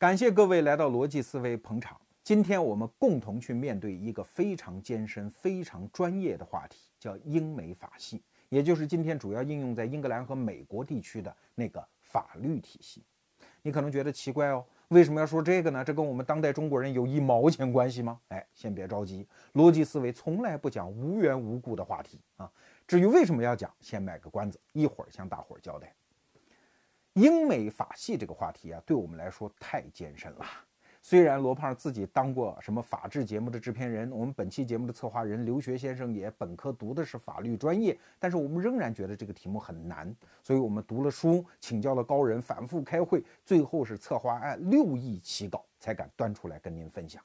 感谢各位来到逻辑思维捧场。今天我们共同去面对一个非常艰深、非常专业的话题，叫英美法系，也就是今天主要应用在英格兰和美国地区的那个法律体系。你可能觉得奇怪哦，为什么要说这个呢？这跟我们当代中国人有一毛钱关系吗？哎，先别着急，逻辑思维从来不讲无缘无故的话题啊。至于为什么要讲，先卖个关子，一会儿向大伙儿交代。英美法系这个话题啊，对我们来说太艰深了。虽然罗胖自己当过什么法制节目的制片人，我们本期节目的策划人刘学先生也本科读的是法律专业，但是我们仍然觉得这个题目很难，所以我们读了书，请教了高人，反复开会，最后是策划案六亿起稿才敢端出来跟您分享。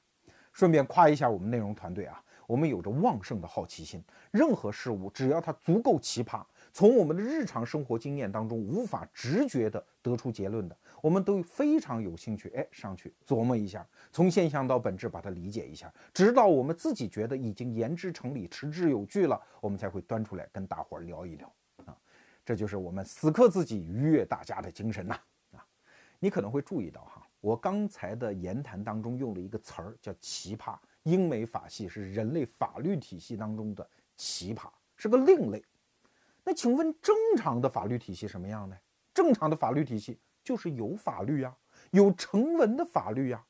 顺便夸一下我们内容团队啊，我们有着旺盛的好奇心，任何事物只要它足够奇葩。从我们的日常生活经验当中无法直觉地得出结论的，我们都非常有兴趣。哎，上去琢磨一下，从现象到本质把它理解一下，直到我们自己觉得已经言之成理、持之有据了，我们才会端出来跟大伙儿聊一聊。啊，这就是我们死磕自己、愉悦大家的精神呐！啊，你可能会注意到哈，我刚才的言谈当中用了一个词儿叫“奇葩”。英美法系是人类法律体系当中的奇葩，是个另类。那请问正常的法律体系什么样呢？正常的法律体系就是有法律呀，有成文的法律呀。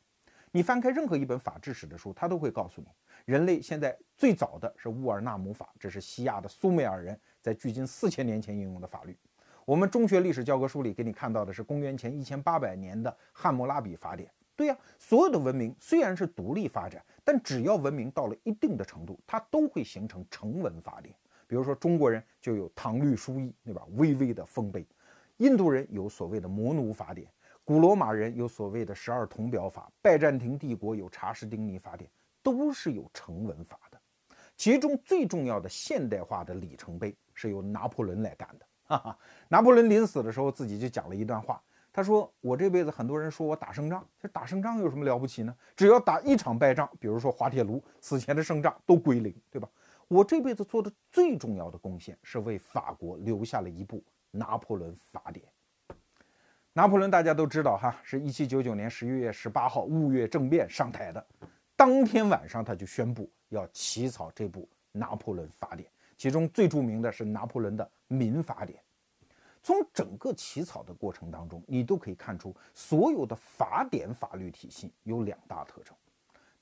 你翻开任何一本法制史的书，它都会告诉你，人类现在最早的是乌尔纳姆法，这是西亚的苏美尔人在距今四千年前应用的法律。我们中学历史教科书里给你看到的是公元前一千八百年的汉谟拉比法典。对呀，所有的文明虽然是独立发展，但只要文明到了一定的程度，它都会形成成文法典。比如说中国人就有唐律疏议，对吧？巍巍的丰碑。印度人有所谓的摩奴法典，古罗马人有所谓的十二铜表法，拜占庭帝国有查士丁尼法典，都是有成文法的。其中最重要的现代化的里程碑是由拿破仑来干的。哈哈，拿破仑临死的时候自己就讲了一段话，他说：“我这辈子很多人说我打胜仗，这打胜仗有什么了不起呢？只要打一场败仗，比如说滑铁卢，此前的胜仗都归零，对吧？”我这辈子做的最重要的贡献是为法国留下了一部《拿破仑法典》。拿破仑大家都知道哈，是一七九九年十一月十八号雾月政变上台的，当天晚上他就宣布要起草这部《拿破仑法典》，其中最著名的是拿破仑的《民法典》。从整个起草的过程当中，你都可以看出，所有的法典法律体系有两大特征：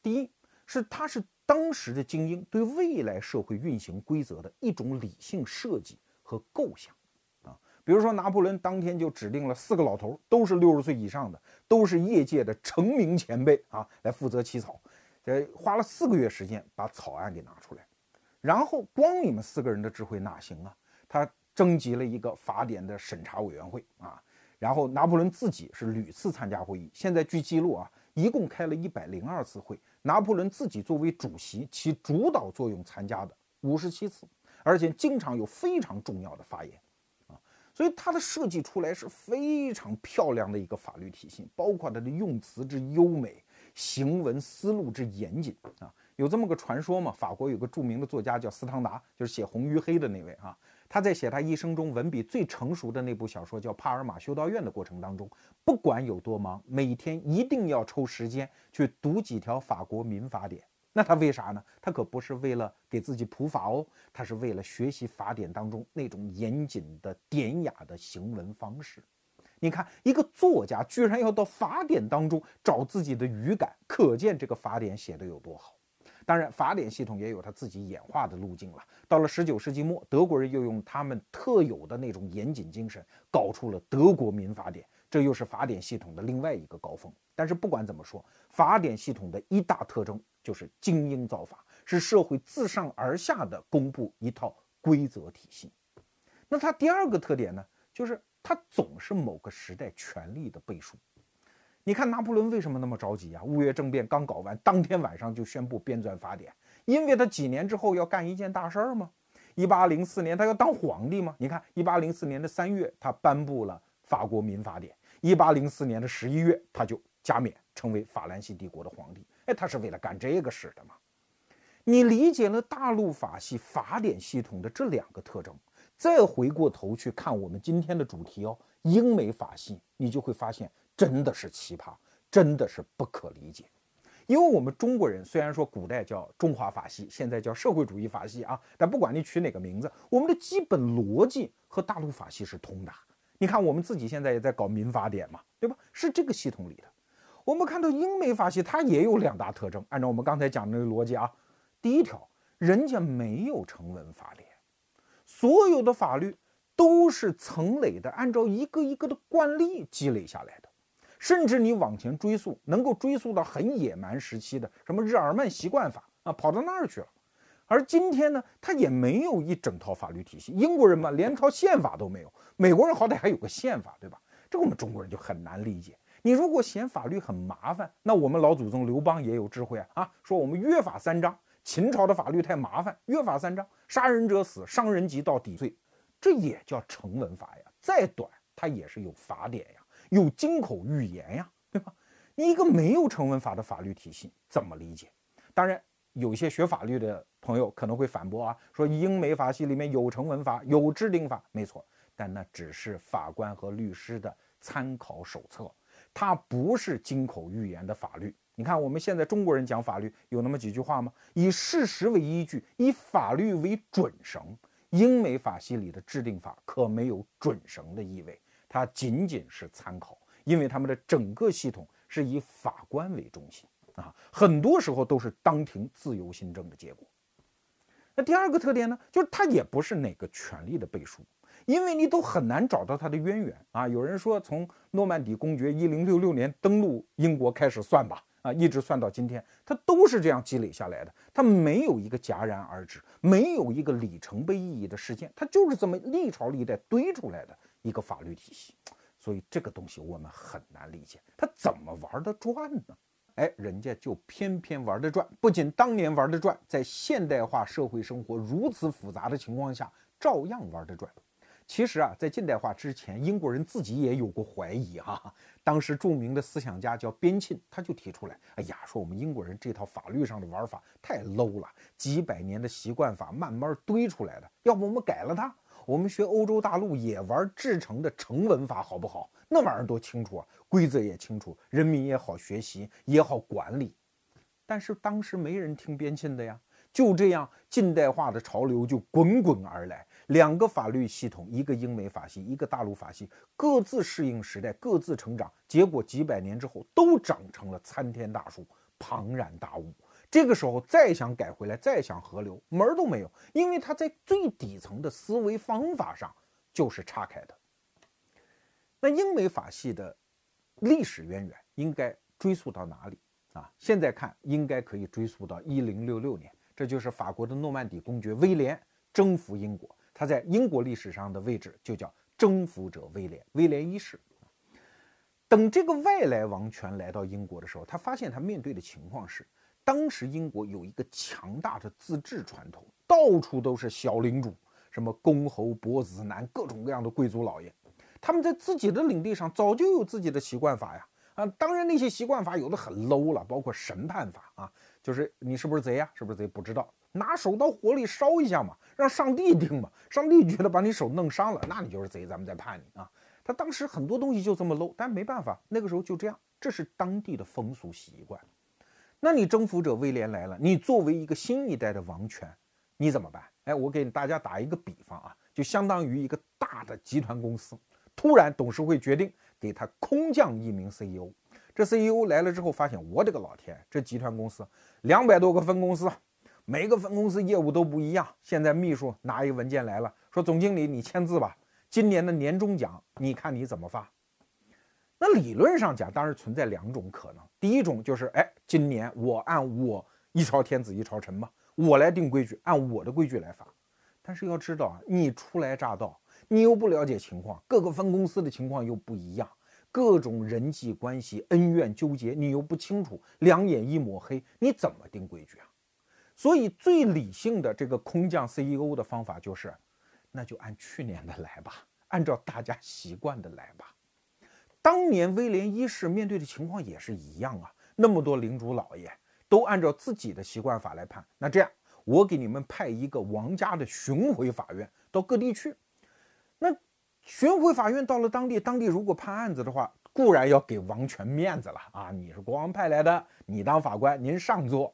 第一是它是。当时的精英对未来社会运行规则的一种理性设计和构想，啊，比如说拿破仑当天就指定了四个老头，都是六十岁以上的，都是业界的成名前辈啊，来负责起草，呃，花了四个月时间把草案给拿出来，然后光你们四个人的智慧哪行啊？他征集了一个法典的审查委员会啊，然后拿破仑自己是屡次参加会议，现在据记录啊，一共开了一百零二次会。拿破仑自己作为主席，起主导作用参加的五十七次，而且经常有非常重要的发言，啊，所以他的设计出来是非常漂亮的一个法律体系，包括他的用词之优美，行文思路之严谨啊。有这么个传说嘛？法国有个著名的作家叫斯汤达，就是写《红与黑》的那位啊。他在写他一生中文笔最成熟的那部小说叫《帕尔马修道院》的过程当中，不管有多忙，每天一定要抽时间去读几条法国民法典。那他为啥呢？他可不是为了给自己普法哦，他是为了学习法典当中那种严谨的典雅的行文方式。你看，一个作家居然要到法典当中找自己的语感，可见这个法典写得有多好。当然，法典系统也有它自己演化的路径了。到了十九世纪末，德国人又用他们特有的那种严谨精神，搞出了德国民法典，这又是法典系统的另外一个高峰。但是不管怎么说，法典系统的一大特征就是精英造法，是社会自上而下的公布一套规则体系。那它第二个特点呢，就是它总是某个时代权力的背书。你看拿破仑为什么那么着急啊？五月政变刚搞完，当天晚上就宣布编纂法典，因为他几年之后要干一件大事儿吗？一八零四年他要当皇帝吗？你看，一八零四年的三月，他颁布了法国民法典；一八零四年的十一月，他就加冕成为法兰西帝国的皇帝。哎，他是为了干这个事的吗？你理解了大陆法系法典系统的这两个特征，再回过头去看我们今天的主题哦，英美法系，你就会发现。真的是奇葩，真的是不可理解。因为我们中国人虽然说古代叫中华法系，现在叫社会主义法系啊，但不管你取哪个名字，我们的基本逻辑和大陆法系是通的。你看我们自己现在也在搞民法典嘛，对吧？是这个系统里的。我们看到英美法系，它也有两大特征。按照我们刚才讲的那个逻辑啊，第一条，人家没有成文法典，所有的法律都是层累的，按照一个一个的惯例积累下来的。甚至你往前追溯，能够追溯到很野蛮时期的什么日耳曼习惯法啊，跑到那儿去了。而今天呢，它也没有一整套法律体系。英国人嘛，连套宪法都没有；美国人好歹还有个宪法，对吧？这我们中国人就很难理解。你如果嫌法律很麻烦，那我们老祖宗刘邦也有智慧啊啊，说我们约法三章。秦朝的法律太麻烦，约法三章：杀人者死，伤人及到底罪，这也叫成文法呀。再短，它也是有法典呀。有金口玉言呀，对吧？你一个没有成文法的法律体系怎么理解？当然，有些学法律的朋友可能会反驳啊，说英美法系里面有成文法，有制定法，没错，但那只是法官和律师的参考手册，它不是金口玉言的法律。你看我们现在中国人讲法律有那么几句话吗？以事实为依据，以法律为准绳。英美法系里的制定法可没有准绳的意味。它仅仅是参考，因为他们的整个系统是以法官为中心啊，很多时候都是当庭自由新政的结果。那第二个特点呢，就是它也不是哪个权力的背书，因为你都很难找到它的渊源啊。有人说，从诺曼底公爵一零六六年登陆英国开始算吧，啊，一直算到今天，它都是这样积累下来的，它没有一个戛然而止，没有一个里程碑意义的事件，它就是这么历朝历代堆出来的。一个法律体系，所以这个东西我们很难理解，他怎么玩得转呢？哎，人家就偏偏玩得转，不仅当年玩得转，在现代化社会生活如此复杂的情况下，照样玩得转。其实啊，在近代化之前，英国人自己也有过怀疑哈。当时著名的思想家叫边沁，他就提出来，哎呀，说我们英国人这套法律上的玩法太 low 了，几百年的习惯法慢慢堆出来的，要不我们改了它。我们学欧洲大陆也玩制成的成文法好不好？那玩意儿多清楚啊，规则也清楚，人民也好学习，也好管理。但是当时没人听边沁的呀，就这样近代化的潮流就滚滚而来。两个法律系统，一个英美法系，一个大陆法系，各自适应时代，各自成长，结果几百年之后都长成了参天大树，庞然大物。这个时候再想改回来，再想合流，门儿都没有，因为他在最底层的思维方法上就是岔开的。那英美法系的历史渊源应该追溯到哪里啊？现在看应该可以追溯到一零六六年，这就是法国的诺曼底公爵威廉征服英国，他在英国历史上的位置就叫征服者威廉，威廉一世。等这个外来王权来到英国的时候，他发现他面对的情况是。当时英国有一个强大的自治传统，到处都是小领主，什么公侯伯子男，各种各样的贵族老爷，他们在自己的领地上早就有自己的习惯法呀。啊，当然那些习惯法有的很 low 了，包括审判法啊，就是你是不是贼呀？是不是贼？不知道，拿手到火里烧一下嘛，让上帝定嘛。上帝觉得把你手弄伤了，那你就是贼，咱们再判你啊。他当时很多东西就这么 low，但没办法，那个时候就这样，这是当地的风俗习惯。那你征服者威廉来了，你作为一个新一代的王权，你怎么办？哎，我给大家打一个比方啊，就相当于一个大的集团公司，突然董事会决定给他空降一名 CEO。这 CEO 来了之后，发现我的个老天，这集团公司两百多个分公司，每个分公司业务都不一样。现在秘书拿一个文件来了，说总经理你签字吧，今年的年终奖你看你怎么发？那理论上讲，当然存在两种可能。第一种就是，哎，今年我按我一朝天子一朝臣嘛，我来定规矩，按我的规矩来发。但是要知道啊，你初来乍到，你又不了解情况，各个分公司的情况又不一样，各种人际关系恩怨纠结你又不清楚，两眼一抹黑，你怎么定规矩啊？所以最理性的这个空降 CEO 的方法就是，那就按去年的来吧，按照大家习惯的来吧。当年威廉一世面对的情况也是一样啊，那么多领主老爷都按照自己的习惯法来判。那这样，我给你们派一个王家的巡回法院到各地去。那巡回法院到了当地，当地如果判案子的话，固然要给王权面子了啊，你是国王派来的，你当法官，您上座。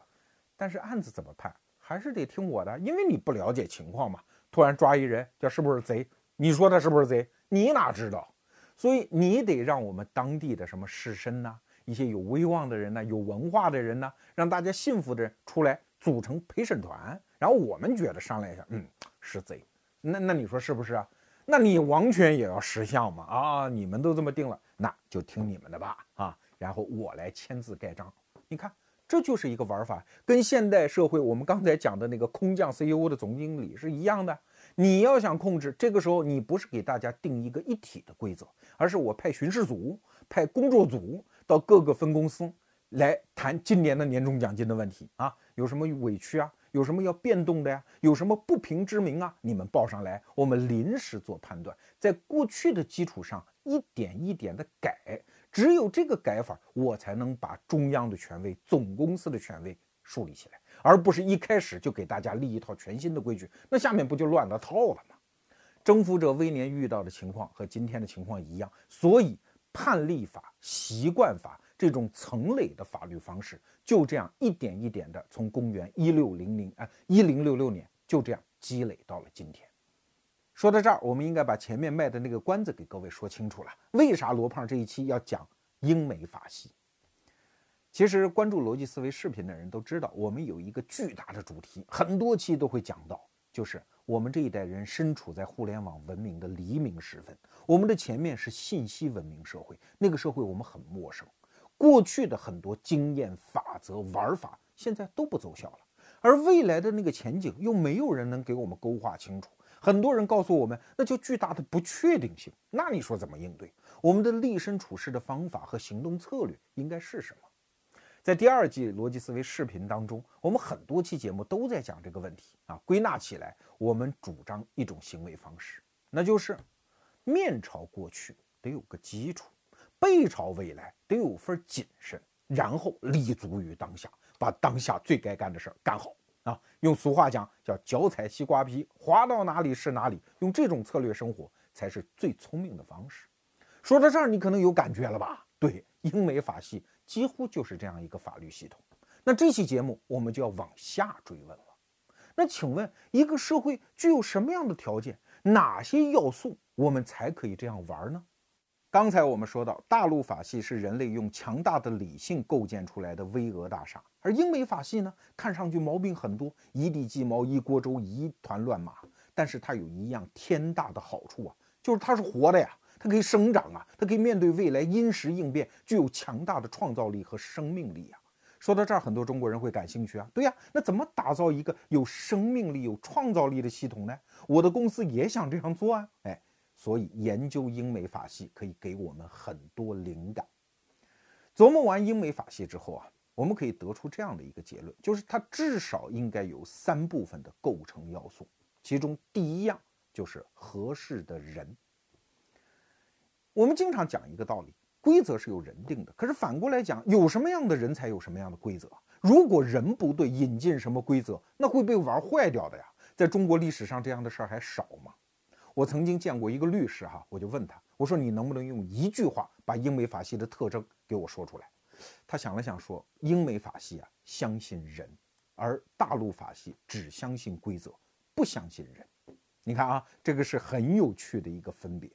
但是案子怎么判，还是得听我的，因为你不了解情况嘛。突然抓一人，叫是不是贼？你说他是不是贼？你哪知道？所以你得让我们当地的什么士绅呐，一些有威望的人呢，有文化的人呢，让大家信服的人出来组成陪审团，然后我们觉得商量一下，嗯，是贼。那那你说是不是啊？那你王权也要识相嘛？啊，你们都这么定了，那就听你们的吧啊。然后我来签字盖章。你看，这就是一个玩法，跟现代社会我们刚才讲的那个空降 CEO 的总经理是一样的。你要想控制，这个时候你不是给大家定一个一体的规则，而是我派巡视组、派工作组到各个分公司来谈今年的年终奖金的问题啊，有什么委屈啊，有什么要变动的呀，有什么不平之名啊，你们报上来，我们临时做判断，在过去的基础上一点一点的改，只有这个改法，我才能把中央的权威、总公司的权威树立起来。而不是一开始就给大家立一套全新的规矩，那下面不就乱了套了吗？征服者威廉遇到的情况和今天的情况一样，所以判例法、习惯法这种层累的法律方式，就这样一点一点的从公元一六零零啊一零六六年就这样积累到了今天。说到这儿，我们应该把前面卖的那个关子给各位说清楚了。为啥罗胖这一期要讲英美法系？其实关注逻辑思维视频的人都知道，我们有一个巨大的主题，很多期都会讲到，就是我们这一代人身处在互联网文明的黎明时分，我们的前面是信息文明社会，那个社会我们很陌生，过去的很多经验、法则、玩法现在都不奏效了，而未来的那个前景又没有人能给我们勾画清楚，很多人告诉我们，那就巨大的不确定性，那你说怎么应对？我们的立身处世的方法和行动策略应该是什么？在第二季逻辑思维视频当中，我们很多期节目都在讲这个问题啊。归纳起来，我们主张一种行为方式，那就是面朝过去得有个基础，背朝未来得有份谨慎，然后立足于当下，把当下最该干的事儿干好啊。用俗话讲，叫脚踩西瓜皮，滑到哪里是哪里。用这种策略生活，才是最聪明的方式。说到这儿，你可能有感觉了吧？对，英美法系。几乎就是这样一个法律系统。那这期节目我们就要往下追问了。那请问，一个社会具有什么样的条件？哪些要素我们才可以这样玩呢？刚才我们说到，大陆法系是人类用强大的理性构建出来的巍峨大厦，而英美法系呢，看上去毛病很多，一地鸡毛，一锅粥，一团乱麻。但是它有一样天大的好处啊，就是它是活的呀。它可以生长啊，它可以面对未来，因时应变，具有强大的创造力和生命力啊。说到这儿，很多中国人会感兴趣啊。对呀，那怎么打造一个有生命力、有创造力的系统呢？我的公司也想这样做啊。哎，所以研究英美法系可以给我们很多灵感。琢磨完英美法系之后啊，我们可以得出这样的一个结论，就是它至少应该有三部分的构成要素，其中第一样就是合适的人。我们经常讲一个道理，规则是由人定的。可是反过来讲，有什么样的人才有什么样的规则。如果人不对，引进什么规则，那会被玩坏掉的呀。在中国历史上，这样的事儿还少吗？我曾经见过一个律师，哈，我就问他，我说你能不能用一句话把英美法系的特征给我说出来？他想了想说，英美法系啊，相信人，而大陆法系只相信规则，不相信人。你看啊，这个是很有趣的一个分别。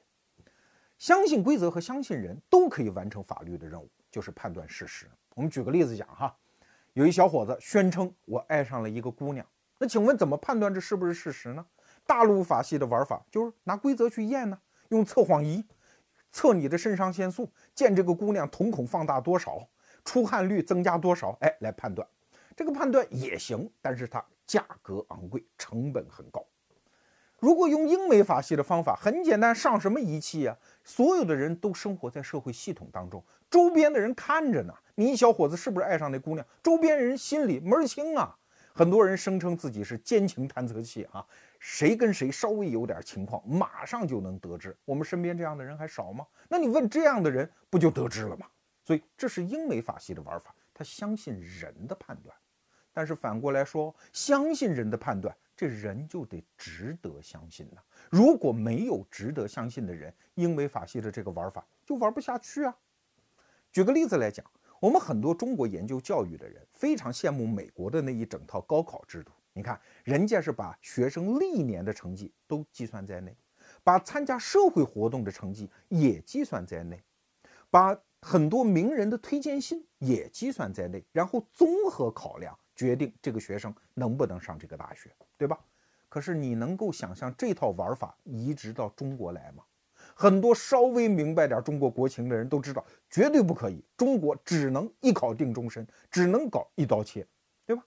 相信规则和相信人都可以完成法律的任务，就是判断事实。我们举个例子讲哈，有一小伙子宣称我爱上了一个姑娘，那请问怎么判断这是不是事实呢？大陆法系的玩法就是拿规则去验呢，用测谎仪测你的肾上腺素，见这个姑娘瞳孔放大多少，出汗率增加多少，哎，来判断。这个判断也行，但是它价格昂贵，成本很高。如果用英美法系的方法，很简单，上什么仪器呀？所有的人都生活在社会系统当中，周边的人看着呢。你小伙子是不是爱上那姑娘？周边人心里门儿清啊。很多人声称自己是奸情探测器啊，谁跟谁稍微有点情况，马上就能得知。我们身边这样的人还少吗？那你问这样的人，不就得知了吗？所以这是英美法系的玩法，他相信人的判断。但是反过来说，相信人的判断。这人就得值得相信呐！如果没有值得相信的人，英美法系的这个玩法就玩不下去啊！举个例子来讲，我们很多中国研究教育的人非常羡慕美国的那一整套高考制度。你看，人家是把学生历年的成绩都计算在内，把参加社会活动的成绩也计算在内，把很多名人的推荐信也计算在内，然后综合考量决定这个学生能不能上这个大学，对吧？可是你能够想象这套玩法移植到中国来吗？很多稍微明白点中国国情的人都知道，绝对不可以。中国只能一考定终身，只能搞一刀切，对吧？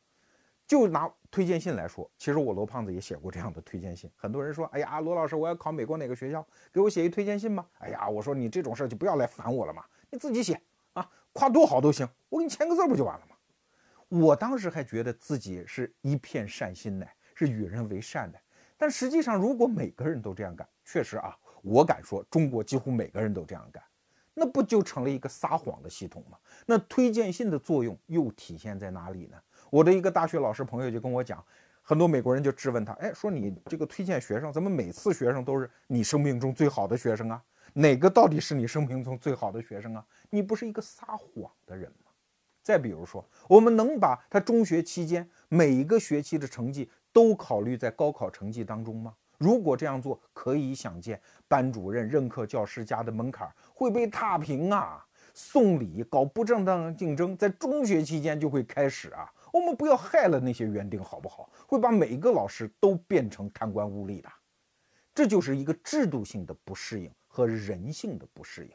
就拿推荐信来说，其实我罗胖子也写过这样的推荐信。很多人说：“哎呀，罗老师，我要考美国哪个学校，给我写一推荐信吧。”哎呀，我说你这种事就不要来烦我了嘛，你自己写啊，夸多好都行，我给你签个字不就完了？我当时还觉得自己是一片善心呢，是与人为善的。但实际上，如果每个人都这样干，确实啊。我敢说，中国几乎每个人都这样干，那不就成了一个撒谎的系统吗？那推荐信的作用又体现在哪里呢？我的一个大学老师朋友就跟我讲，很多美国人就质问他，哎，说你这个推荐学生，怎么每次学生都是你生命中最好的学生啊？哪个到底是你生命中最好的学生啊？你不是一个撒谎的人吗？再比如说，我们能把他中学期间每一个学期的成绩都考虑在高考成绩当中吗？如果这样做，可以想见，班主任任课教师家的门槛会被踏平啊！送礼搞不正当竞争，在中学期间就会开始啊！我们不要害了那些园丁，好不好？会把每一个老师都变成贪官污吏的，这就是一个制度性的不适应和人性的不适应。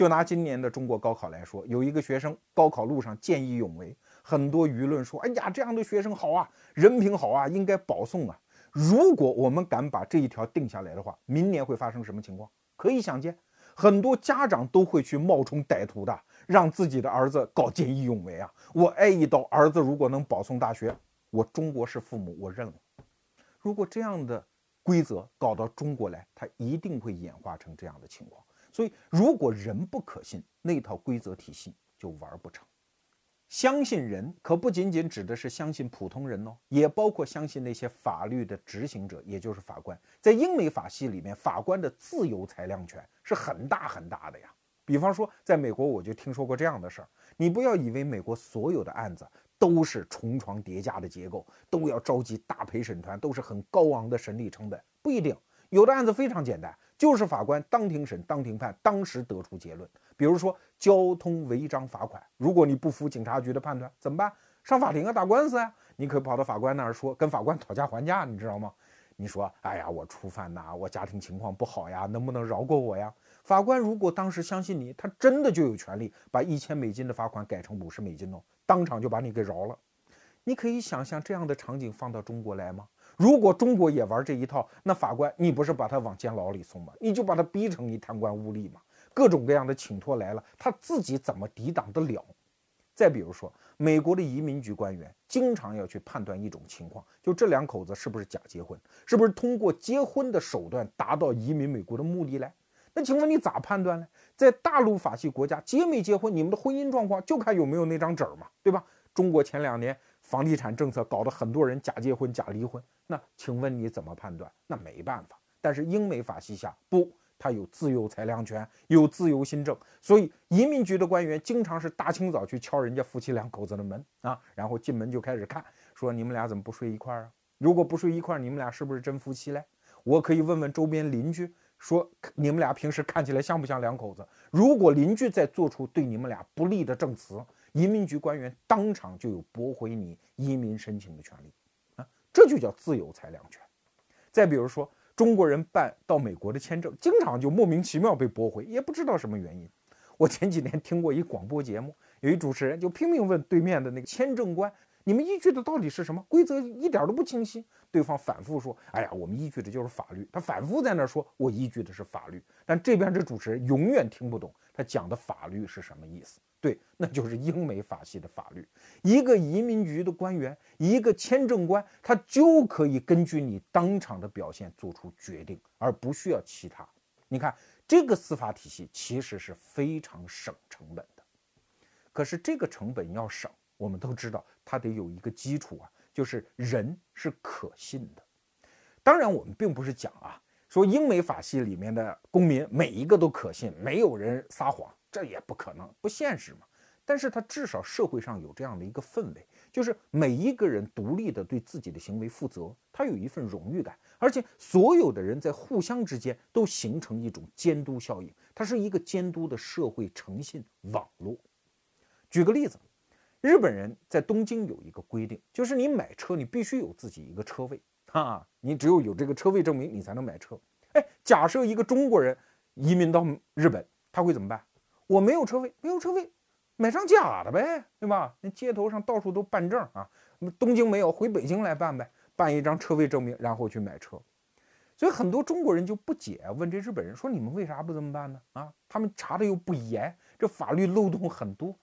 就拿今年的中国高考来说，有一个学生高考路上见义勇为，很多舆论说：“哎呀，这样的学生好啊，人品好啊，应该保送啊。”如果我们敢把这一条定下来的话，明年会发生什么情况？可以想见，很多家长都会去冒充歹徒的，让自己的儿子搞见义勇为啊！我挨一刀，儿子如果能保送大学，我中国式父母我认了。如果这样的规则搞到中国来，它一定会演化成这样的情况。所以，如果人不可信，那套规则体系就玩不成。相信人可不仅仅指的是相信普通人哦，也包括相信那些法律的执行者，也就是法官。在英美法系里面，法官的自由裁量权是很大很大的呀。比方说，在美国，我就听说过这样的事儿：你不要以为美国所有的案子都是重床叠加的结构，都要召集大陪审团，都是很高昂的审理成本，不一定。有的案子非常简单，就是法官当庭审、当庭判，当时得出结论。比如说交通违章罚款，如果你不服警察局的判断，怎么办？上法庭啊，打官司啊！你可以跑到法官那儿说，跟法官讨价还价，你知道吗？你说，哎呀，我初犯呐，我家庭情况不好呀，能不能饶过我呀？法官如果当时相信你，他真的就有权利把一千美金的罚款改成五十美金哦，当场就把你给饶了。你可以想象这样的场景放到中国来吗？如果中国也玩这一套，那法官你不是把他往监牢里送吗？你就把他逼成一贪官污吏嘛？各种各样的请托来了，他自己怎么抵挡得了？再比如说，美国的移民局官员经常要去判断一种情况，就这两口子是不是假结婚，是不是通过结婚的手段达到移民美国的目的来？那请问你咋判断呢？在大陆法系国家，结没结婚，你们的婚姻状况就看有没有那张纸嘛，对吧？中国前两年。房地产政策搞得很多人假结婚、假离婚，那请问你怎么判断？那没办法。但是英美法系下不，他有自由裁量权，有自由新政，所以移民局的官员经常是大清早去敲人家夫妻两口子的门啊，然后进门就开始看，说你们俩怎么不睡一块儿啊？如果不睡一块儿，你们俩是不是真夫妻嘞？我可以问问周边邻居，说你们俩平时看起来像不像两口子？如果邻居再做出对你们俩不利的证词。移民局官员当场就有驳回你移民申请的权利，啊，这就叫自由裁量权。再比如说，中国人办到美国的签证，经常就莫名其妙被驳回，也不知道什么原因。我前几年听过一广播节目，有一主持人就拼命问对面的那个签证官：“你们依据的到底是什么？规则一点都不清晰。”对方反复说：“哎呀，我们依据的就是法律。”他反复在那说：“我依据的是法律。”但这边这主持人永远听不懂他讲的法律是什么意思。对，那就是英美法系的法律。一个移民局的官员，一个签证官，他就可以根据你当场的表现做出决定，而不需要其他。你看，这个司法体系其实是非常省成本的。可是这个成本要省，我们都知道，它得有一个基础啊，就是人是可信的。当然，我们并不是讲啊，说英美法系里面的公民每一个都可信，没有人撒谎。这也不可能，不现实嘛。但是他至少社会上有这样的一个氛围，就是每一个人独立的对自己的行为负责，他有一份荣誉感，而且所有的人在互相之间都形成一种监督效应，它是一个监督的社会诚信网络。举个例子，日本人在东京有一个规定，就是你买车你必须有自己一个车位啊，你只有有这个车位证明，你才能买车。哎，假设一个中国人移民到日本，他会怎么办？我没有车位，没有车位。买张假的呗，对吧？那街头上到处都办证啊，东京没有，回北京来办呗，办一张车位证明，然后去买车。所以很多中国人就不解，问这日本人说：“你们为啥不这么办呢？”啊，他们查的又不严，这法律漏洞很多。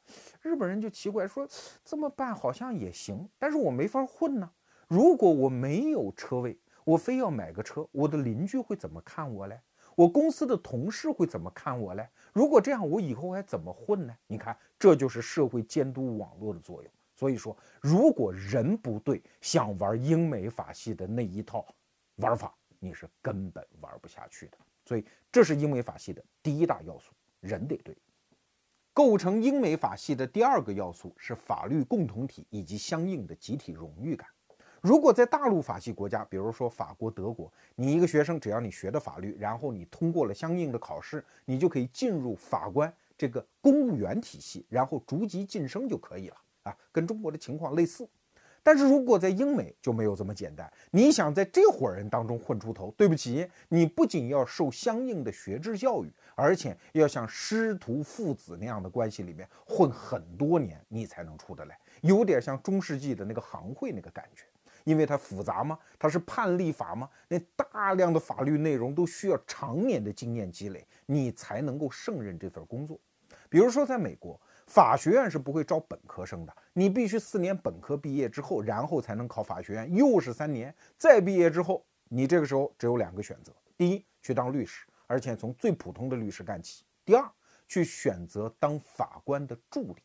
日本人就奇怪说：“这么办好像也行，但是我没法混呢。如果我没有车位，我非要买个车，我的邻居会怎么看我嘞？我公司的同事会怎么看我嘞？”如果这样，我以后还怎么混呢？你看，这就是社会监督网络的作用。所以说，如果人不对，想玩英美法系的那一套玩法，你是根本玩不下去的。所以，这是英美法系的第一大要素，人得对。构成英美法系的第二个要素是法律共同体以及相应的集体荣誉感。如果在大陆法系国家，比如说法国、德国，你一个学生只要你学的法律，然后你通过了相应的考试，你就可以进入法官这个公务员体系，然后逐级晋升就可以了啊，跟中国的情况类似。但是如果在英美就没有这么简单，你想在这伙人当中混出头，对不起，你不仅要受相应的学制教育，而且要像师徒父子那样的关系里面混很多年，你才能出得来，有点像中世纪的那个行会那个感觉。因为它复杂吗？它是判例法吗？那大量的法律内容都需要常年的经验积累，你才能够胜任这份工作。比如说，在美国，法学院是不会招本科生的，你必须四年本科毕业之后，然后才能考法学院，又是三年。再毕业之后，你这个时候只有两个选择：第一，去当律师，而且从最普通的律师干起；第二，去选择当法官的助理，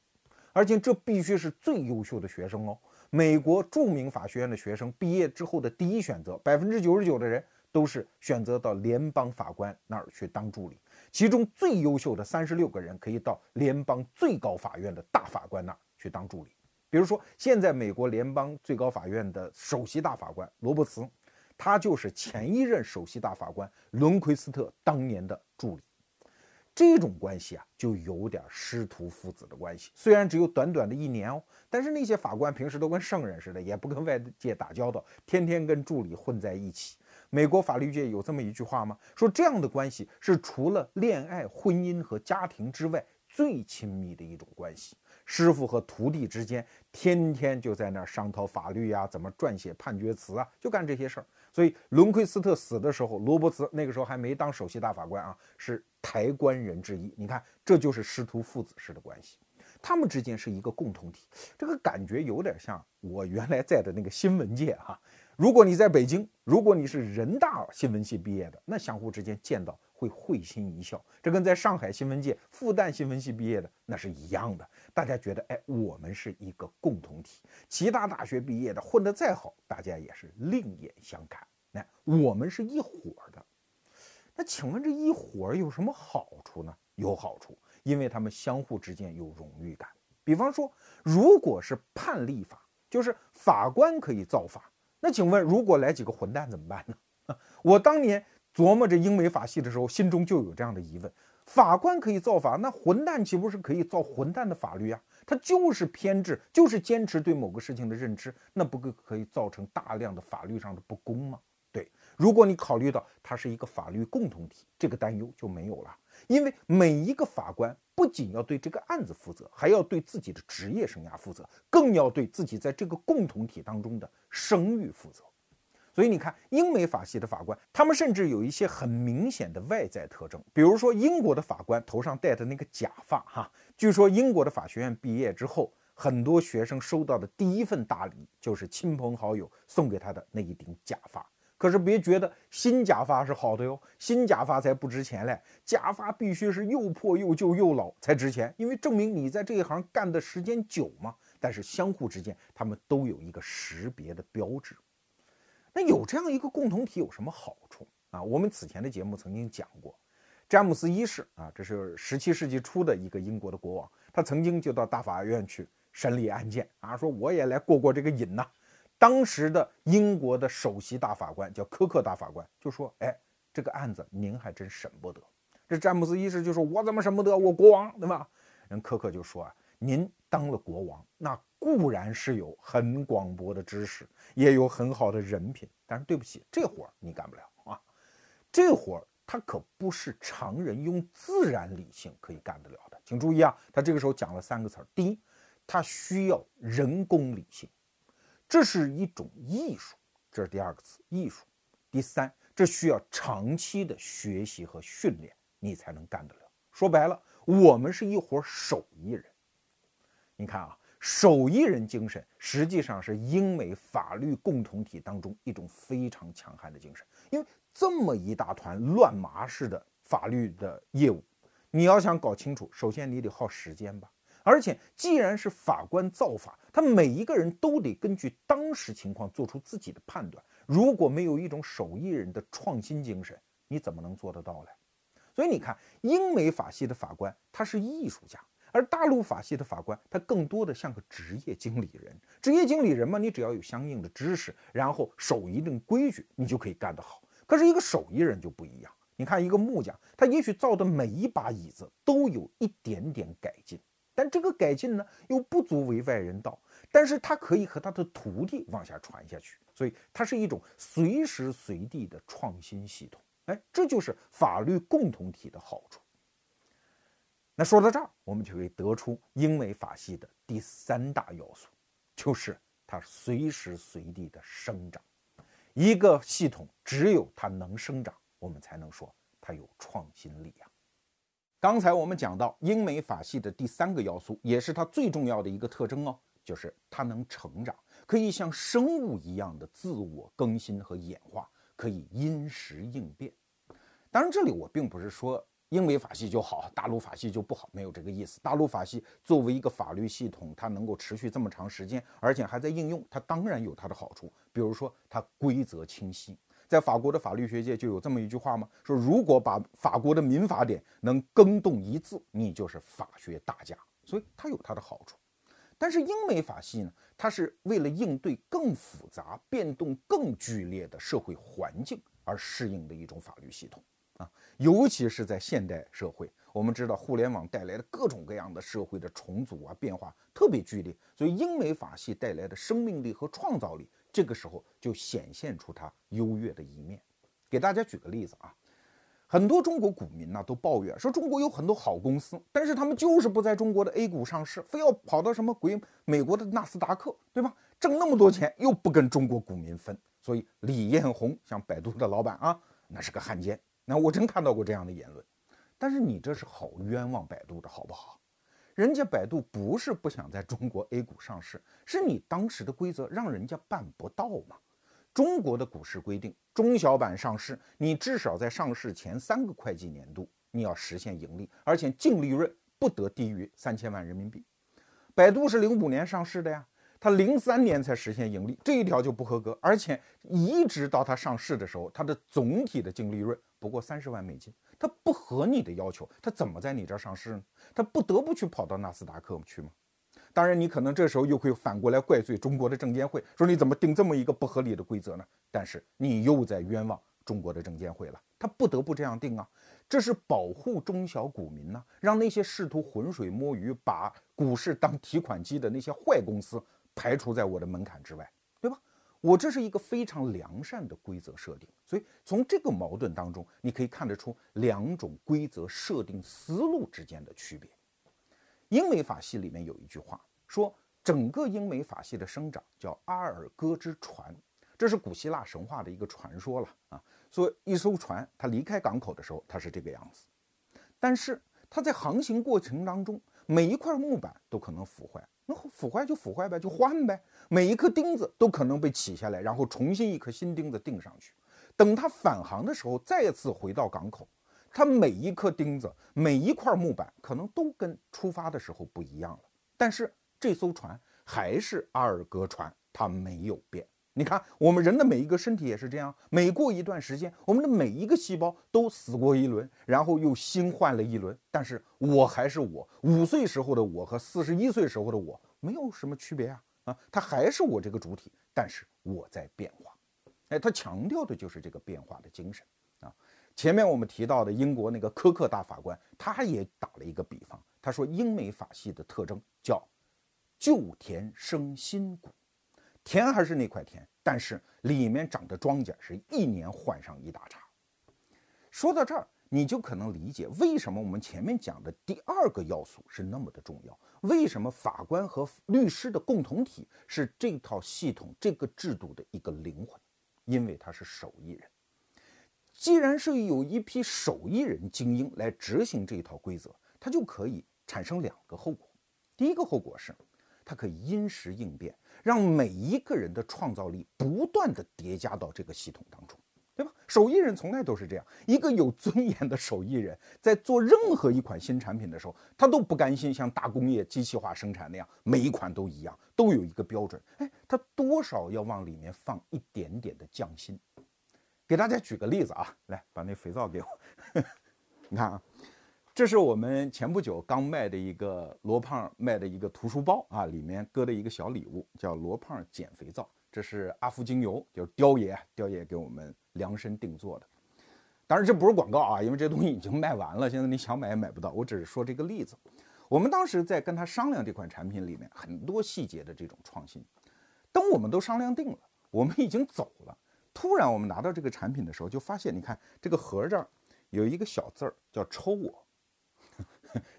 而且这必须是最优秀的学生哦。美国著名法学院的学生毕业之后的第一选择，百分之九十九的人都是选择到联邦法官那儿去当助理。其中最优秀的三十六个人可以到联邦最高法院的大法官那儿去当助理。比如说，现在美国联邦最高法院的首席大法官罗伯茨，他就是前一任首席大法官伦奎斯特当年的助理。这种关系啊，就有点师徒父子的关系。虽然只有短短的一年哦，但是那些法官平时都跟圣人似的，也不跟外界打交道，天天跟助理混在一起。美国法律界有这么一句话吗？说这样的关系是除了恋爱、婚姻和家庭之外最亲密的一种关系。师傅和徒弟之间天天就在那儿商讨法律呀，怎么撰写判决词啊，就干这些事儿。所以伦奎斯特死的时候，罗伯茨那个时候还没当首席大法官啊，是抬棺人之一。你看，这就是师徒父子式的关系，他们之间是一个共同体。这个感觉有点像我原来在的那个新闻界哈。如果你在北京，如果你是人大新闻系毕业的，那相互之间见到会会心一笑。这跟在上海新闻界、复旦新闻系毕业的那是一样的。大家觉得，哎，我们是一个共同体。其他大学毕业的混得再好，大家也是另眼相看。那我们是一伙的。那请问这一伙有什么好处呢？有好处，因为他们相互之间有荣誉感。比方说，如果是判例法，就是法官可以造法。那请问，如果来几个混蛋怎么办呢？我当年琢磨这英美法系的时候，心中就有这样的疑问。法官可以造法，那混蛋岂不是可以造混蛋的法律啊？他就是偏执，就是坚持对某个事情的认知，那不可可以造成大量的法律上的不公吗？对，如果你考虑到它是一个法律共同体，这个担忧就没有了。因为每一个法官不仅要对这个案子负责，还要对自己的职业生涯负责，更要对自己在这个共同体当中的声誉负责。所以你看，英美法系的法官，他们甚至有一些很明显的外在特征，比如说英国的法官头上戴的那个假发，哈，据说英国的法学院毕业之后，很多学生收到的第一份大礼就是亲朋好友送给他的那一顶假发。可是别觉得新假发是好的哟，新假发才不值钱嘞，假发必须是又破又旧又老才值钱，因为证明你在这一行干的时间久嘛。但是相互之间，他们都有一个识别的标志。那有这样一个共同体有什么好处啊？我们此前的节目曾经讲过，詹姆斯一世啊，这是十七世纪初的一个英国的国王，他曾经就到大法院去审理案件啊，说我也来过过这个瘾呐。当时的英国的首席大法官叫科克大法官，就说：“哎，这个案子您还真审不得。”这詹姆斯一世就说：“我怎么审不得？我国王对吧？”人科克就说：“啊，您当了国王，那固然是有很广博的知识，也有很好的人品，但是对不起，这活儿你干不了啊。这活儿他可不是常人用自然理性可以干得了的。请注意啊，他这个时候讲了三个词儿：第一，他需要人工理性。”这是一种艺术，这是第二个词，艺术。第三，这需要长期的学习和训练，你才能干得了。说白了，我们是一伙手艺人。你看啊，手艺人精神实际上是英美法律共同体当中一种非常强悍的精神。因为这么一大团乱麻似的法律的业务，你要想搞清楚，首先你得耗时间吧。而且，既然是法官造法，他每一个人都得根据当时情况做出自己的判断。如果没有一种手艺人的创新精神，你怎么能做得到呢？所以你看，英美法系的法官他是艺术家，而大陆法系的法官他更多的像个职业经理人。职业经理人嘛，你只要有相应的知识，然后守一定规矩，你就可以干得好。可是一个手艺人就不一样。你看，一个木匠，他也许造的每一把椅子都有一点点改进。但这个改进呢，又不足为外人道。但是他可以和他的徒弟往下传下去，所以它是一种随时随地的创新系统。哎，这就是法律共同体的好处。那说到这儿，我们就可以得出英美法系的第三大要素，就是它随时随地的生长。一个系统只有它能生长，我们才能说它有创新力啊。刚才我们讲到英美法系的第三个要素，也是它最重要的一个特征哦，就是它能成长，可以像生物一样的自我更新和演化，可以因时应变。当然，这里我并不是说英美法系就好，大陆法系就不好，没有这个意思。大陆法系作为一个法律系统，它能够持续这么长时间，而且还在应用，它当然有它的好处，比如说它规则清晰。在法国的法律学界就有这么一句话吗？说如果把法国的民法典能更动一字，你就是法学大家。所以它有它的好处。但是英美法系呢，它是为了应对更复杂、变动更剧烈的社会环境而适应的一种法律系统啊。尤其是在现代社会，我们知道互联网带来的各种各样的社会的重组啊、变化特别剧烈，所以英美法系带来的生命力和创造力。这个时候就显现出它优越的一面。给大家举个例子啊，很多中国股民呢都抱怨说，中国有很多好公司，但是他们就是不在中国的 A 股上市，非要跑到什么鬼美国的纳斯达克，对吧？挣那么多钱又不跟中国股民分，所以李彦宏像百度的老板啊，那是个汉奸。那我真看到过这样的言论，但是你这是好冤枉百度的好不好？人家百度不是不想在中国 A 股上市，是你当时的规则让人家办不到嘛？中国的股市规定，中小板上市，你至少在上市前三个会计年度你要实现盈利，而且净利润不得低于三千万人民币。百度是零五年上市的呀，它零三年才实现盈利，这一条就不合格，而且一直到它上市的时候，它的总体的净利润不过三十万美金。他不合你的要求，他怎么在你这儿上市呢？他不得不去跑到纳斯达克去吗？当然，你可能这时候又会反过来怪罪中国的证监会，说你怎么定这么一个不合理的规则呢？但是你又在冤枉中国的证监会了，他不得不这样定啊，这是保护中小股民呢，让那些试图浑水摸鱼、把股市当提款机的那些坏公司排除在我的门槛之外，我这是一个非常良善的规则设定，所以从这个矛盾当中，你可以看得出两种规则设定思路之间的区别。英美法系里面有一句话说，整个英美法系的生长叫阿尔戈之船，这是古希腊神话的一个传说了啊。说一艘船它离开港口的时候，它是这个样子，但是它在航行过程当中，每一块木板都可能腐坏。那腐坏就腐坏呗，就换呗。每一颗钉子都可能被取下来，然后重新一颗新钉子钉上去。等它返航的时候，再次回到港口，它每一颗钉子、每一块木板可能都跟出发的时候不一样了。但是这艘船还是阿尔戈船，它没有变。你看，我们人的每一个身体也是这样，每过一段时间，我们的每一个细胞都死过一轮，然后又新换了一轮。但是我还是我，五岁时候的我和四十一岁时候的我没有什么区别啊啊，他还是我这个主体，但是我在变化。哎，他强调的就是这个变化的精神啊。前面我们提到的英国那个科克大法官，他也打了一个比方，他说英美法系的特征叫旧田生新谷。田还是那块田，但是里面长的庄稼是一年换上一大茬。说到这儿，你就可能理解为什么我们前面讲的第二个要素是那么的重要。为什么法官和律师的共同体是这套系统、这个制度的一个灵魂？因为他是手艺人。既然是有一批手艺人精英来执行这一套规则，它就可以产生两个后果。第一个后果是，它可以因时应变。让每一个人的创造力不断的叠加到这个系统当中，对吧？手艺人从来都是这样，一个有尊严的手艺人，在做任何一款新产品的时候，他都不甘心像大工业机器化生产那样，每一款都一样，都有一个标准。哎，他多少要往里面放一点点的匠心。给大家举个例子啊，来把那肥皂给我，你看啊。这是我们前不久刚卖的一个罗胖卖的一个图书包啊，里面搁的一个小礼物，叫罗胖减肥皂。这是阿芙精油，就是雕爷雕爷给我们量身定做的。当然这不是广告啊，因为这东西已经卖完了，现在你想买也买不到。我只是说这个例子。我们当时在跟他商量这款产品里面很多细节的这种创新。等我们都商量定了，我们已经走了。突然我们拿到这个产品的时候，就发现，你看这个盒这儿有一个小字儿，叫“抽我”。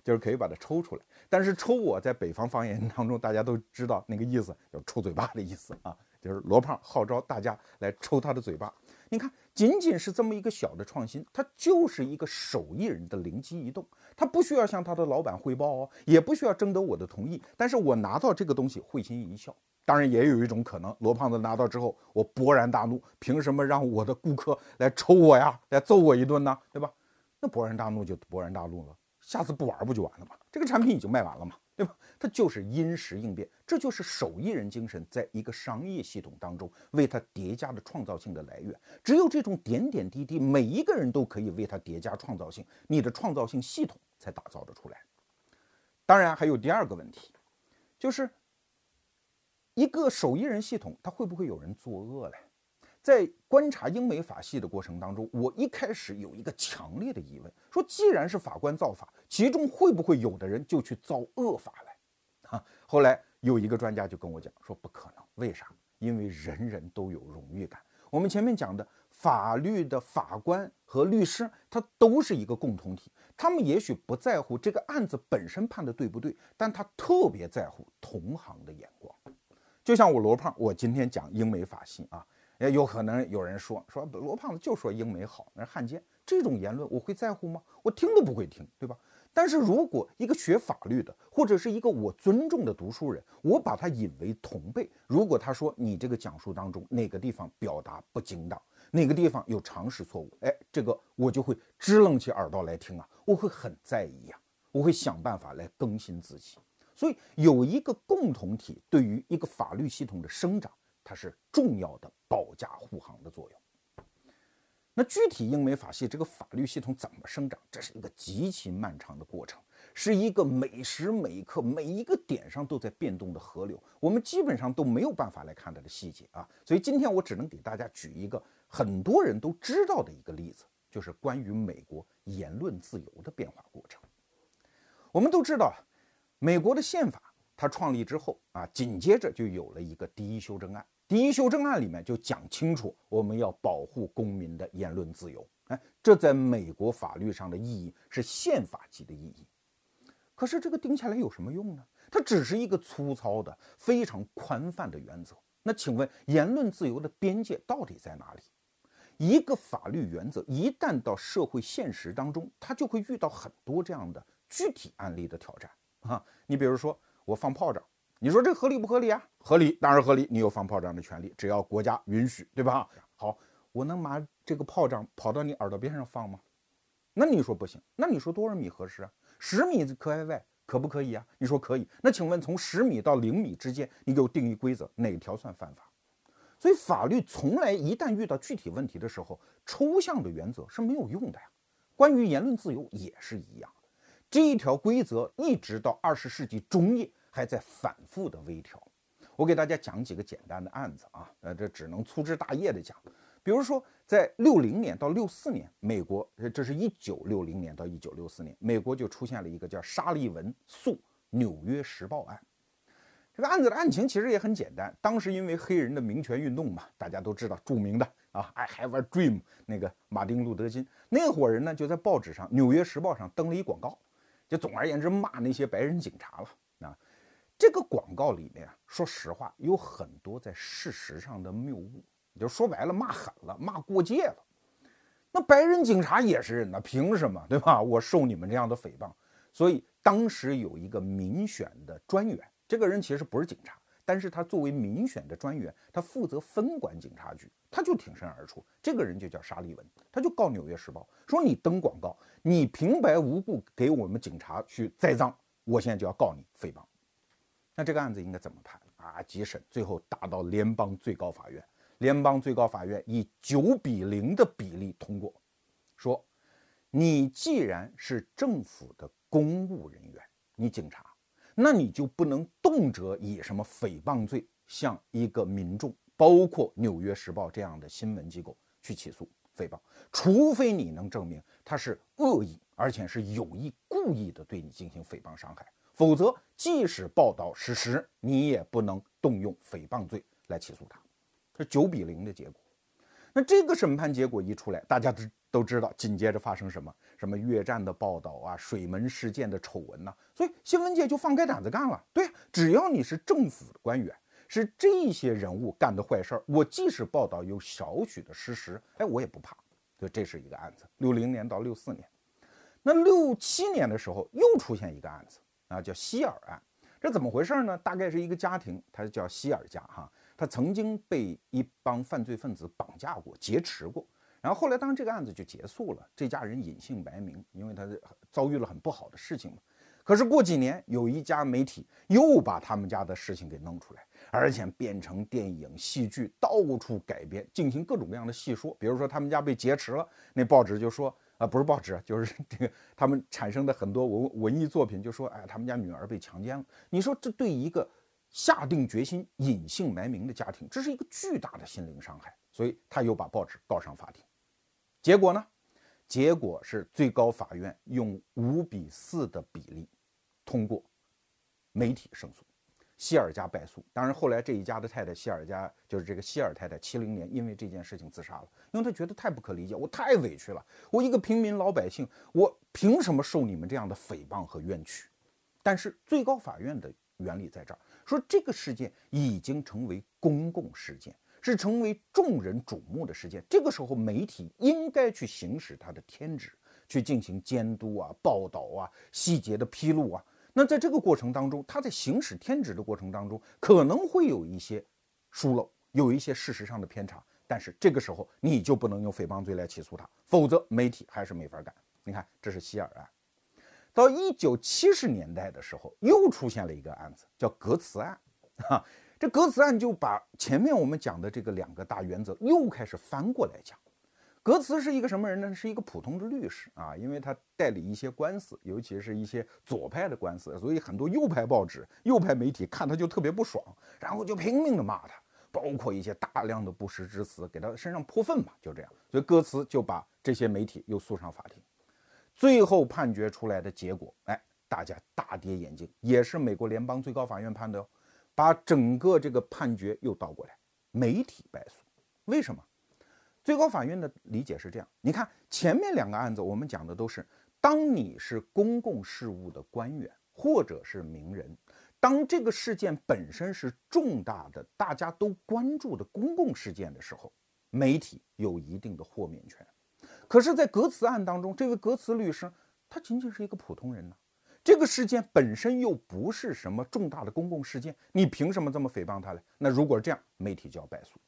就是可以把它抽出来，但是抽我在北方方言当中，大家都知道那个意思，叫抽嘴巴的意思啊。就是罗胖号召大家来抽他的嘴巴。你看，仅仅是这么一个小的创新，它就是一个手艺人的灵机一动，他不需要向他的老板汇报哦，也不需要征得我的同意，但是我拿到这个东西会心一笑。当然，也有一种可能，罗胖子拿到之后，我勃然大怒，凭什么让我的顾客来抽我呀，来揍我一顿呢？对吧？那勃然大怒就勃然大怒了。下次不玩不就完了吗？这个产品已经卖完了嘛，对吧？它就是因时应变，这就是手艺人精神在一个商业系统当中为它叠加的创造性的来源。只有这种点点滴滴，每一个人都可以为它叠加创造性，你的创造性系统才打造得出来。当然还有第二个问题，就是一个手艺人系统，它会不会有人作恶嘞？在观察英美法系的过程当中，我一开始有一个强烈的疑问：说既然是法官造法，其中会不会有的人就去造恶法来？哈，后来有一个专家就跟我讲说不可能，为啥？因为人人都有荣誉感。我们前面讲的法律的法官和律师，他都是一个共同体，他们也许不在乎这个案子本身判的对不对，但他特别在乎同行的眼光。就像我罗胖，我今天讲英美法系啊。也有可能有人说说罗胖子就说英美好，那是汉奸。这种言论我会在乎吗？我听都不会听，对吧？但是如果一个学法律的，或者是一个我尊重的读书人，我把他引为同辈，如果他说你这个讲述当中哪个地方表达不精当，哪个地方有常识错误，哎，这个我就会支棱起耳朵来听啊，我会很在意呀，我会想办法来更新自己。所以有一个共同体对于一个法律系统的生长。是重要的保驾护航的作用。那具体英美法系这个法律系统怎么生长？这是一个极其漫长的过程，是一个每时每刻每一个点上都在变动的河流。我们基本上都没有办法来看它的细节啊。所以今天我只能给大家举一个很多人都知道的一个例子，就是关于美国言论自由的变化过程。我们都知道，美国的宪法它创立之后啊，紧接着就有了一个第一修正案。第一修正案里面就讲清楚，我们要保护公民的言论自由。哎，这在美国法律上的意义是宪法级的意义。可是这个定下来有什么用呢？它只是一个粗糙的、非常宽泛的原则。那请问，言论自由的边界到底在哪里？一个法律原则一旦到社会现实当中，它就会遇到很多这样的具体案例的挑战啊。你比如说，我放炮仗。你说这合理不合理啊？合理，当然合理。你有放炮仗的权利，只要国家允许，对吧？好，我能拿这个炮仗跑到你耳朵边上放吗？那你说不行。那你说多少米合适啊？十米可外可不可以啊？你说可以。那请问从十米到零米之间，你给我定义规则，哪条算犯法？所以法律从来一旦遇到具体问题的时候，抽象的原则是没有用的呀。关于言论自由也是一样，这一条规则一直到二十世纪中叶还在反复的微调。我给大家讲几个简单的案子啊，呃，这只能粗枝大叶的讲。比如说，在六零年到六四年，美国，这是一九六零年到一九六四年，美国就出现了一个叫沙利文诉纽约时报案。这个案子的案情其实也很简单，当时因为黑人的民权运动嘛，大家都知道著名的啊，I have a dream，那个马丁路德金那伙人呢，就在报纸上《纽约时报》上登了一广告，就总而言之骂那些白人警察了。这个广告里面啊，说实话有很多在事实上的谬误，就说白了骂狠了，骂过界了。那白人警察也是人呐，凭什么对吧？我受你们这样的诽谤，所以当时有一个民选的专员。这个人其实不是警察，但是他作为民选的专员，他负责分管警察局，他就挺身而出。这个人就叫沙利文，他就告《纽约时报》说：“你登广告，你平白无故给我们警察去栽赃，我现在就要告你诽谤。”那这个案子应该怎么判啊？急审，最后打到联邦最高法院，联邦最高法院以九比零的比例通过，说：“你既然是政府的公务人员，你警察。”那你就不能动辄以什么诽谤罪向一个民众，包括《纽约时报》这样的新闻机构去起诉诽谤，除非你能证明他是恶意，而且是有意故意的对你进行诽谤伤害，否则即使报道事实，你也不能动用诽谤罪来起诉他。这九比零的结果。那这个审判结果一出来，大家都都知道，紧接着发生什么？什么越战的报道啊，水门事件的丑闻呐，所以新闻界就放开胆子干了。对，只要你是政府的官员，是这些人物干的坏事儿，我即使报道有少许的事实，哎，我也不怕。所以这是一个案子。六零年到六四年，那六七年的时候又出现一个案子啊，叫希尔案。这怎么回事呢？大概是一个家庭，他叫希尔家哈。他曾经被一帮犯罪分子绑架过、劫持过，然后后来当这个案子就结束了，这家人隐姓埋名，因为他遭遇了很不好的事情嘛。可是过几年，有一家媒体又把他们家的事情给弄出来，而且变成电影、戏剧，到处改编，进行各种各样的戏说。比如说他们家被劫持了，那报纸就说啊，不是报纸，就是 这个他们产生的很多文文艺作品就说，哎，他们家女儿被强奸了。你说这对一个？下定决心隐姓埋名的家庭，这是一个巨大的心灵伤害，所以他又把报纸告上法庭。结果呢？结果是最高法院用五比四的比例通过媒体胜诉，希尔家败诉。当然，后来这一家的太太希尔家就是这个希尔太太，七零年因为这件事情自杀了，因为她觉得太不可理解，我太委屈了，我一个平民老百姓，我凭什么受你们这样的诽谤和冤屈？但是最高法院的原理在这儿。说这个事件已经成为公共事件，是成为众人瞩目的事件。这个时候，媒体应该去行使它的天职，去进行监督啊、报道啊、细节的披露啊。那在这个过程当中，他在行使天职的过程当中，可能会有一些疏漏，有一些事实上的偏差。但是这个时候，你就不能用诽谤罪来起诉他，否则媒体还是没法干。你看，这是希尔案。到一九七十年代的时候，又出现了一个案子，叫格茨案。哈，这格茨案就把前面我们讲的这个两个大原则又开始翻过来讲。格茨是一个什么人呢？是一个普通的律师啊，因为他代理一些官司，尤其是一些左派的官司，所以很多右派报纸、右派媒体看他就特别不爽，然后就拼命的骂他，包括一些大量的不实之词，给他身上泼粪嘛，就这样。所以歌茨就把这些媒体又诉上法庭。最后判决出来的结果，哎，大家大跌眼镜，也是美国联邦最高法院判的哟，把整个这个判决又倒过来，媒体败诉。为什么？最高法院的理解是这样：你看前面两个案子，我们讲的都是，当你是公共事务的官员或者是名人，当这个事件本身是重大的、大家都关注的公共事件的时候，媒体有一定的豁免权。可是，在格茨案当中，这位格茨律师他仅仅是一个普通人呢。这个事件本身又不是什么重大的公共事件，你凭什么这么诽谤他呢？那如果这样，媒体就要败诉。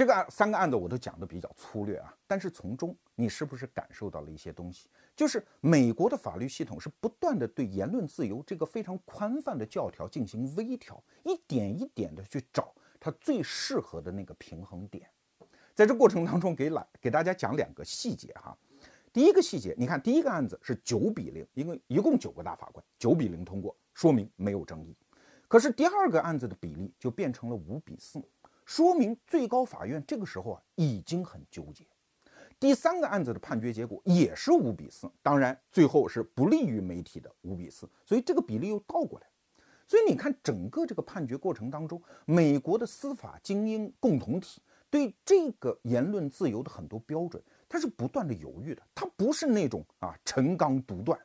这个案三个案子我都讲的比较粗略啊，但是从中你是不是感受到了一些东西？就是美国的法律系统是不断的对言论自由这个非常宽泛的教条进行微调，一点一点的去找它最适合的那个平衡点。在这过程当中，给来给大家讲两个细节哈。第一个细节，你看第一个案子是九比零，一共一共九个大法官，九比零通过，说明没有争议。可是第二个案子的比例就变成了五比四，说明最高法院这个时候啊已经很纠结。第三个案子的判决结果也是五比四，当然最后是不利于媒体的五比四，所以这个比例又倒过来。所以你看整个这个判决过程当中，美国的司法精英共同体对这个言论自由的很多标准，它是不断的犹豫的，它不是那种啊陈刚独断，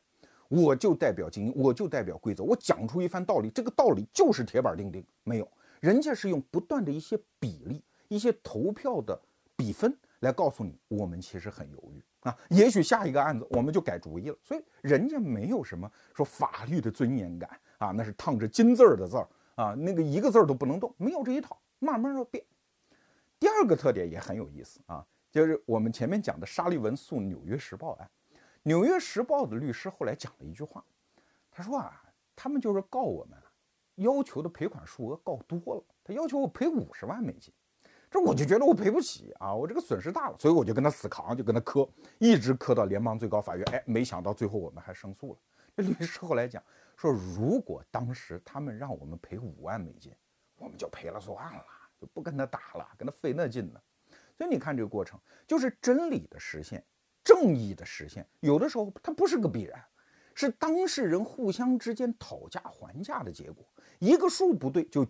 我就代表精英，我就代表规则，我讲出一番道理，这个道理就是铁板钉钉，没有，人家是用不断的一些比例、一些投票的比分。来告诉你，我们其实很犹豫啊，也许下一个案子我们就改主意了。所以人家没有什么说法律的尊严感啊，那是烫着金字儿的字儿啊，那个一个字儿都不能动，没有这一套，慢慢的变。第二个特点也很有意思啊，就是我们前面讲的沙利文诉《纽约时报》案，《纽约时报》的律师后来讲了一句话，他说啊，他们就是告我们，要求的赔款数额告多了，他要求我赔五十万美金。这我就觉得我赔不起啊，我这个损失大了，所以我就跟他死扛，就跟他磕，一直磕到联邦最高法院。哎，没想到最后我们还胜诉了。这律师后来讲说，如果当时他们让我们赔五万美金，我们就赔了算了，就不跟他打了，跟他费那劲呢。所以你看这个过程，就是真理的实现，正义的实现，有的时候它不是个必然，是当事人互相之间讨价还价的结果，一个数不对就。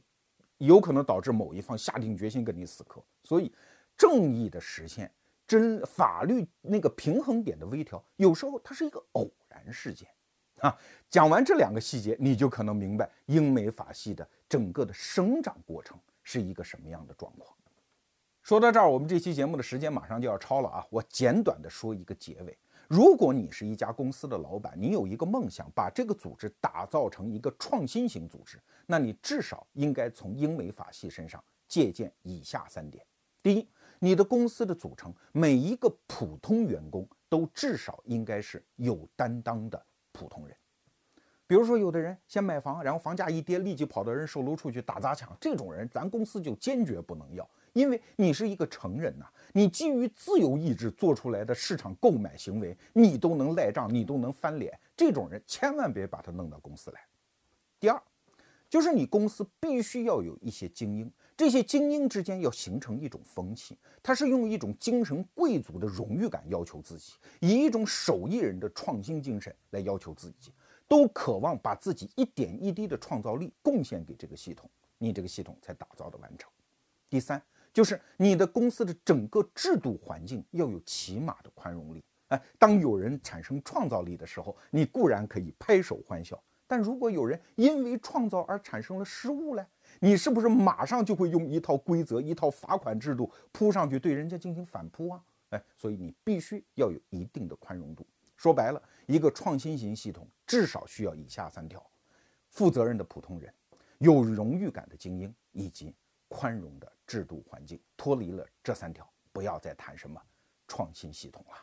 有可能导致某一方下定决心跟你死磕，所以正义的实现、真法律那个平衡点的微调，有时候它是一个偶然事件啊。讲完这两个细节，你就可能明白英美法系的整个的生长过程是一个什么样的状况。说到这儿，我们这期节目的时间马上就要超了啊，我简短的说一个结尾。如果你是一家公司的老板，你有一个梦想，把这个组织打造成一个创新型组织，那你至少应该从英美法系身上借鉴以下三点：第一，你的公司的组成，每一个普通员工都至少应该是有担当的普通人。比如说，有的人先买房，然后房价一跌，立即跑到人售楼处去打砸抢，这种人咱公司就坚决不能要，因为你是一个成人呐。你基于自由意志做出来的市场购买行为，你都能赖账，你都能翻脸，这种人千万别把他弄到公司来。第二，就是你公司必须要有一些精英，这些精英之间要形成一种风气，他是用一种精神贵族的荣誉感要求自己，以一种手艺人的创新精神来要求自己，都渴望把自己一点一滴的创造力贡献给这个系统，你这个系统才打造的完成。第三。就是你的公司的整个制度环境要有起码的宽容力。哎，当有人产生创造力的时候，你固然可以拍手欢笑；但如果有人因为创造而产生了失误呢？你是不是马上就会用一套规则、一套罚款制度扑上去对人家进行反扑啊？哎，所以你必须要有一定的宽容度。说白了，一个创新型系统至少需要以下三条：负责任的普通人，有荣誉感的精英，以及。宽容的制度环境，脱离了这三条，不要再谈什么创新系统了。